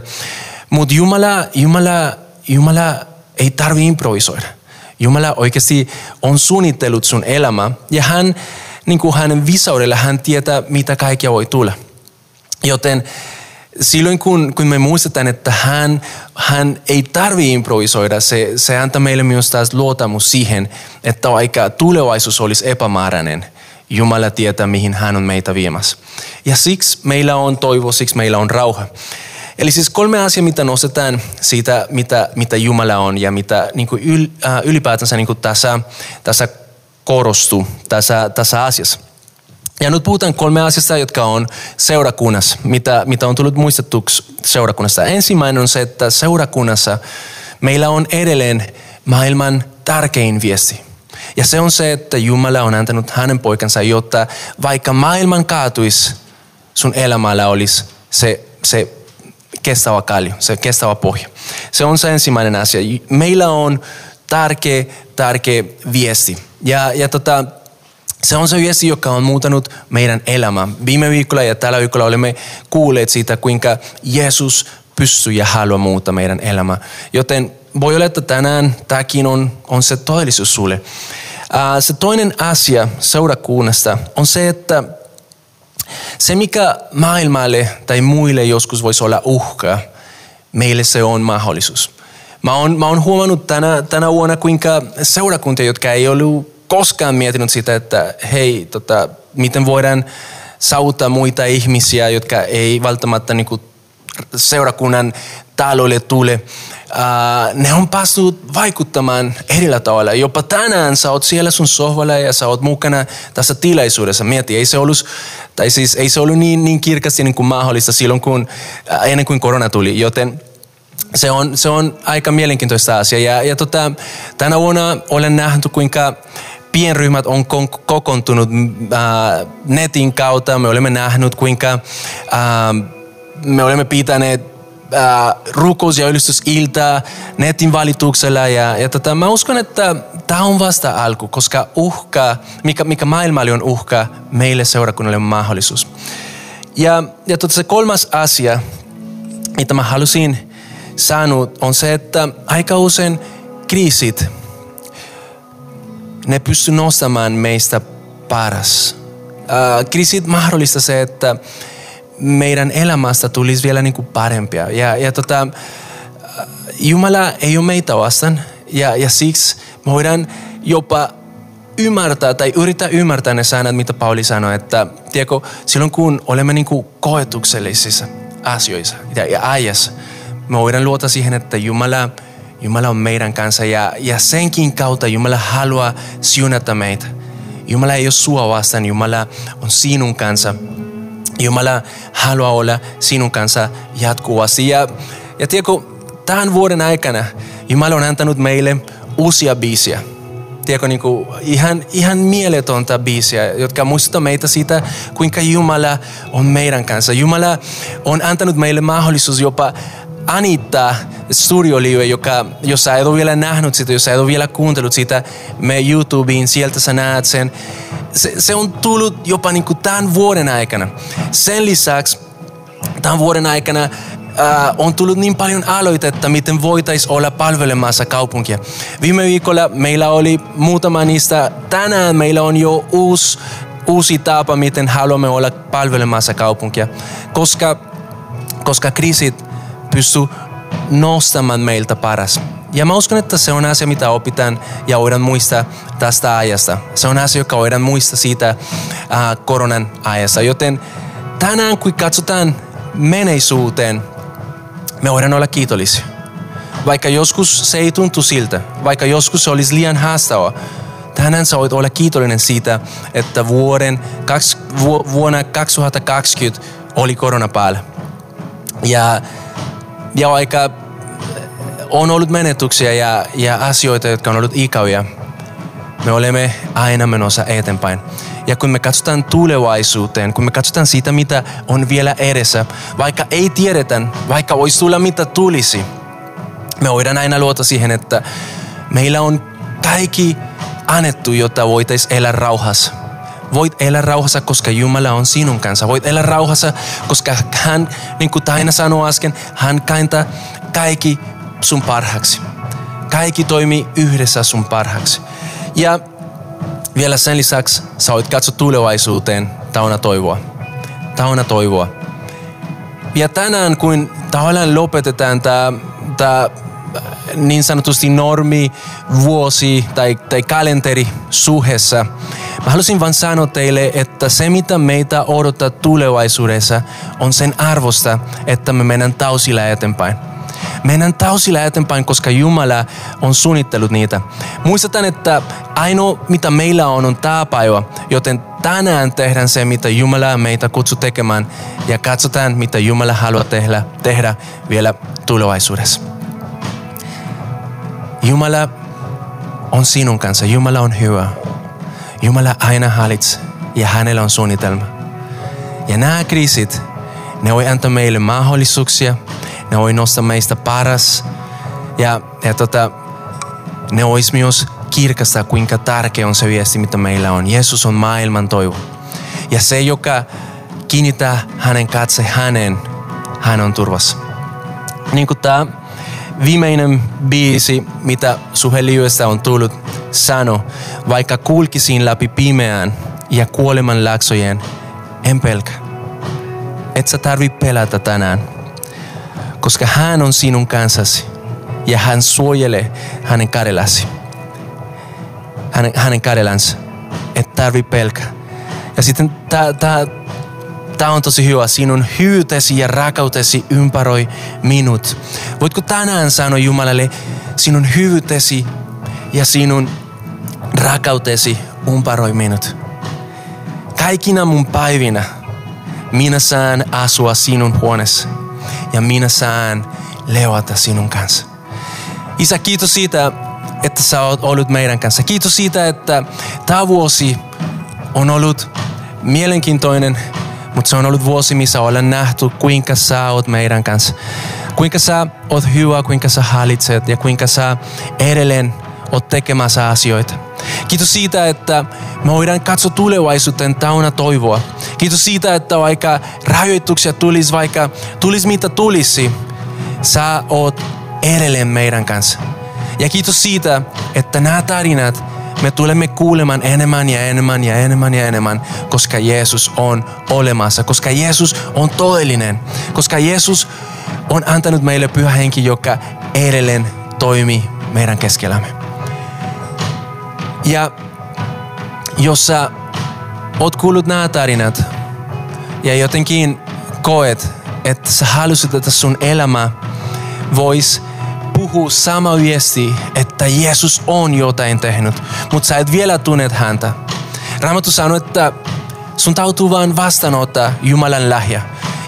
Mutta Jumala, Jumala, Jumala ei tarvi improvisoida. Jumala oikeasti on suunnitellut sun elämä ja hän, niin kuin hänen visaudella, hän tietää, mitä kaikkea voi tulla. Joten silloin kun, kun me muistetaan, että hän, hän ei tarvi improvisoida, se, se antaa meille myös taas luotamus siihen, että vaikka tulevaisuus olisi epämääräinen, Jumala tietää, mihin hän on meitä viemässä. Ja siksi meillä on toivo, siksi meillä on rauha. Eli siis kolme asiaa, mitä nostetaan siitä, mitä, mitä Jumala on ja mitä niin kuin yl, äh, ylipäätänsä niin kuin tässä, tässä korostuu tässä, tässä asiassa. Ja nyt puhutaan kolme asiasta, jotka on seurakunnassa, mitä, mitä on tullut muistettuksi seurakunnassa. Ensimmäinen on se, että seurakunnassa meillä on edelleen maailman tärkein viesti. Ja se on se, että Jumala on antanut hänen poikansa, jotta vaikka maailman kaatuisi, sun elämällä olisi se, se kestävä kallio, se kestävä pohja. Se on se ensimmäinen asia. Meillä on tärkeä, tärkeä viesti. Ja, ja tota, se on se viesti, joka on muutanut meidän elämää. Viime viikolla ja tällä viikolla olemme kuulleet siitä, kuinka Jeesus pystyy ja haluaa muuttaa meidän elämää. Joten voi olla, että tänään tämäkin on, on se todellisuus sulle. Se toinen asia seurakunnasta on se, että se mikä maailmalle tai muille joskus voisi olla uhka, meille se on mahdollisuus. Mä oon, mä oon huomannut tänä, tänä vuonna, kuinka seurakuntia, jotka ei ollut koskaan miettinyt sitä, että hei, tota, miten voidaan saavuttaa muita ihmisiä, jotka ei välttämättä niin kuin seurakunnan taloille tule. Uh, ne on päässyt vaikuttamaan erillä tavalla. Jopa tänään sä oot siellä sun sohvalla ja sä oot mukana tässä tilaisuudessa. Mieti, ei se ollut, tai siis ei se ollut niin, niin kirkasti niin kuin mahdollista silloin, kun, uh, ennen kuin korona tuli. Joten se on, se on aika mielenkiintoista asia. Ja, ja tota, tänä vuonna olen nähnyt, kuinka pienryhmät on kokoontunut äh, netin kautta. Me olemme nähneet, kuinka äh, me olemme pitäneet äh, rukous- ja ylistysiltaa netin valituksella. Ja, ja tota, mä uskon, että tämä on vasta alku, koska uhka, mikä, mikä maailmalle on uhka, meille seurakunnalle on mahdollisuus. Ja, ja tota, se kolmas asia, mitä mä halusin sanoa, on se, että aika usein kriisit ne pysty nostamaan meistä paras. Äh, kriisit mahdollista se, että meidän elämästä tulisi vielä niin kuin parempia. Ja, ja tota, Jumala ei ole meitä vastaan ja, ja siksi me voidaan jopa ymmärtää tai yrittää ymmärtää ne säännöt, mitä Pauli sanoi, että tiedätkö, silloin kun olemme niin kuin koetuksellisissa asioissa ja, ja ajassa, me voidaan luota siihen, että Jumala – Jumala on meidän kanssa ja, ja senkin kautta Jumala haluaa siunata meitä. Jumala ei ole sua vastaan, Jumala on sinun kanssa. Jumala haluaa olla sinun kanssa jatkuvasti. Ja, ja tiedätkö, tämän vuoden aikana Jumala on antanut meille uusia biisiä. Tiedätkö, niin kuin ihan, ihan mieletonta biisiä, jotka muistuttavat meitä siitä, kuinka Jumala on meidän kanssa. Jumala on antanut meille mahdollisuus jopa Anita studiolive, joka, jos sä et ole vielä nähnyt sitä, jos sä et ole vielä kuuntelut sitä, me YouTubeen, sieltä sä näet sen. Se, se on tullut jopa niin kuin tämän vuoden aikana. Sen lisäksi tämän vuoden aikana äh, on tullut niin paljon aloitetta, miten voitaisiin olla palvelemassa kaupunkia. Viime viikolla meillä oli muutama niistä. Tänään meillä on jo uusi, uusi tapa, miten haluamme olla palvelemassa kaupunkia. Koska, koska kriisit pysty nostamaan meiltä paras. Ja mä uskon, että se on asia, mitä opitaan ja voidaan muistaa tästä ajasta. Se on asia, joka voidaan muistaa siitä äh, koronan ajassa. Joten tänään, kun katsotaan menneisyyteen, me voidaan olla kiitollisia. Vaikka joskus se ei tuntu siltä, vaikka joskus se olisi liian haastavaa, tänään sä voit olla kiitollinen siitä, että vuoden, kaks, vu, vuonna 2020 oli korona päällä. Ja ja vaikka on ollut menetyksiä ja, ja asioita, jotka on ollut ikäviä, me olemme aina menossa eteenpäin. Ja kun me katsotaan tulevaisuuteen, kun me katsotaan sitä, mitä on vielä edessä, vaikka ei tiedetä, vaikka voisi tulla mitä tulisi, me voidaan aina luota siihen, että meillä on kaikki annettu, jotta voitaisiin elää rauhassa. Voit elää rauhassa, koska Jumala on sinun kanssa. Voit elää rauhassa, koska hän, niin kuin Taina sanoi äsken, hän kantaa kaikki sun parhaaksi. kaikki toimii yhdessä sun parhaaksi. Ja vielä sen lisäksi sä voit katsoa tulevaisuuteen tauna toivoa. Tauna toivoa. Ja tänään, kun tavallaan lopetetaan tämä niin sanotusti normi, vuosi tai, tai kalenteri suhessa, mä halusin vain sanoa teille, että se mitä meitä odottaa tulevaisuudessa on sen arvosta, että me mennään tausilla eteenpäin. Mennään tausilla eteenpäin, koska Jumala on suunnittelut niitä. Muistetaan, että ainoa mitä meillä on on tämä päivä, joten tänään tehdään se, mitä Jumala meitä kutsuu tekemään ja katsotaan, mitä Jumala haluaa tehdä, tehdä vielä tulevaisuudessa. Jumala on sinun kanssa. Jumala on hyvä. Jumala aina hallitsee ja hänellä on suunnitelma. Ja nämä kriisit, ne voi antaa meille mahdollisuuksia, ne voi nostaa meistä paras ja, ja tota, ne olisi myös kirkastaa, kuinka tärkeä on se viesti, mitä meillä on. Jeesus on maailman toivo. Ja se, joka kiinnittää hänen katse hänen, hän on turvassa. Niin kuin tämä viimeinen biisi, mitä suheliuesta on tullut, sano, vaikka kulkisin läpi pimeään ja kuoleman laksojen, en pelkä. Et sä tarvi pelätä tänään, koska hän on sinun kanssasi ja hän suojelee hänen kädelläsi. Hänen, hänen kädellänsä. Et tarvi pelkä. Ja sitten tämä Tämä on tosi hyvä. Sinun hyytesi ja rakautesi ympäröi minut. Voitko tänään sanoa Jumalalle, sinun hyvyytesi ja sinun rakautesi ympäröi minut. Kaikina mun päivinä minä saan asua sinun huoneessa ja minä saan levata sinun kanssa. Isä, kiitos siitä, että sä oot ollut meidän kanssa. Kiitos siitä, että tämä vuosi on ollut mielenkiintoinen mutta se on ollut vuosi, missä ollaan nähty, kuinka sä oot meidän kanssa. Kuinka sä oot hyvä, kuinka sä hallitset ja kuinka sä edelleen oot tekemässä asioita. Kiitos siitä, että me voidaan katsoa tulevaisuuteen tauna toivoa. Kiitos siitä, että vaikka rajoituksia tulisi, vaikka tulisi mitä tulisi, sä oot edelleen meidän kanssa. Ja kiitos siitä, että nämä tarinat me tulemme kuulemaan enemmän ja enemmän ja enemmän ja enemmän, koska Jeesus on olemassa, koska Jeesus on todellinen, koska Jeesus on antanut meille pyhä henki, joka edelleen toimii meidän keskellämme. Ja jos sä oot kuullut nämä tarinat ja jotenkin koet, että sä halusit, että sun elämä voisi puhuu sama viesti, että Jeesus on jotain tehnyt, mutta sä et vielä tunnet häntä. Raamattu sanoo, että sun täytyy vaan vastaanottaa Jumalan lahja.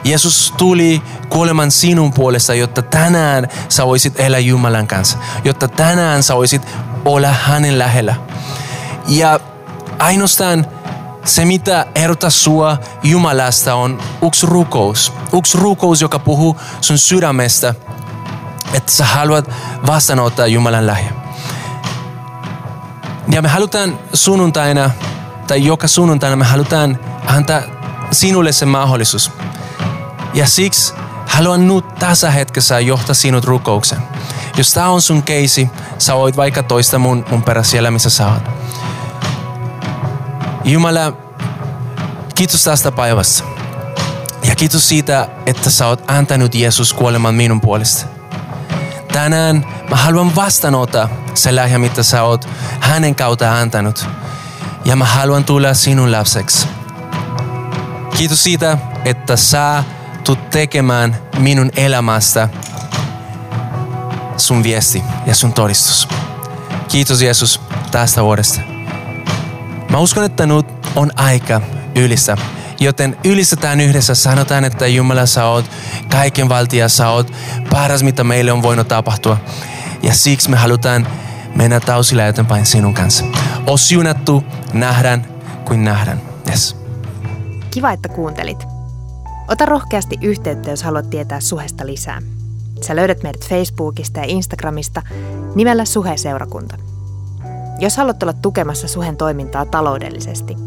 Jeesus tuli kuoleman sinun puolesta, jotta tänään sä voisit elää Jumalan kanssa. Jotta tänään sä voisit olla hänen lähellä. Ja ainoastaan se, mitä erottaa sua Jumalasta, on yksi rukous. Yksi rukous, joka puhuu sun sydämestä – että sä haluat vastaanottaa Jumalan lahja. Ja me halutaan sunnuntaina, tai joka sunnuntaina me halutaan antaa sinulle se mahdollisuus. Ja siksi haluan nyt tässä hetkessä johtaa sinut rukouksen. Jos tämä on sun keisi, sä voit vaikka toista mun, mun perä siellä, missä sä oot. Jumala, kiitos tästä päivästä. Ja kiitos siitä, että sä oot antanut Jeesus kuoleman minun puolesta tänään mä haluan vastaanota se lahja, mitä sä oot hänen kautta antanut. Ja mä haluan tulla sinun lapseksi. Kiitos siitä, että sä tulet tekemään minun elämästä sun viesti ja sun todistus. Kiitos Jeesus tästä vuodesta. Mä uskon, että nyt on aika ylistä Joten ylistetään yhdessä, sanotaan, että Jumala sä oot kaiken valtia, sä oot paras, mitä meille on voinut tapahtua. Ja siksi me halutaan mennä tausilla eteenpäin sinun kanssa. O siunattu, nähdään kuin nähdään. Yes. Kiva, että kuuntelit. Ota rohkeasti yhteyttä, jos haluat tietää suhesta lisää. Sä löydät meidät Facebookista ja Instagramista nimellä Suhe-seurakunta. Jos haluat olla tukemassa Suhen toimintaa taloudellisesti –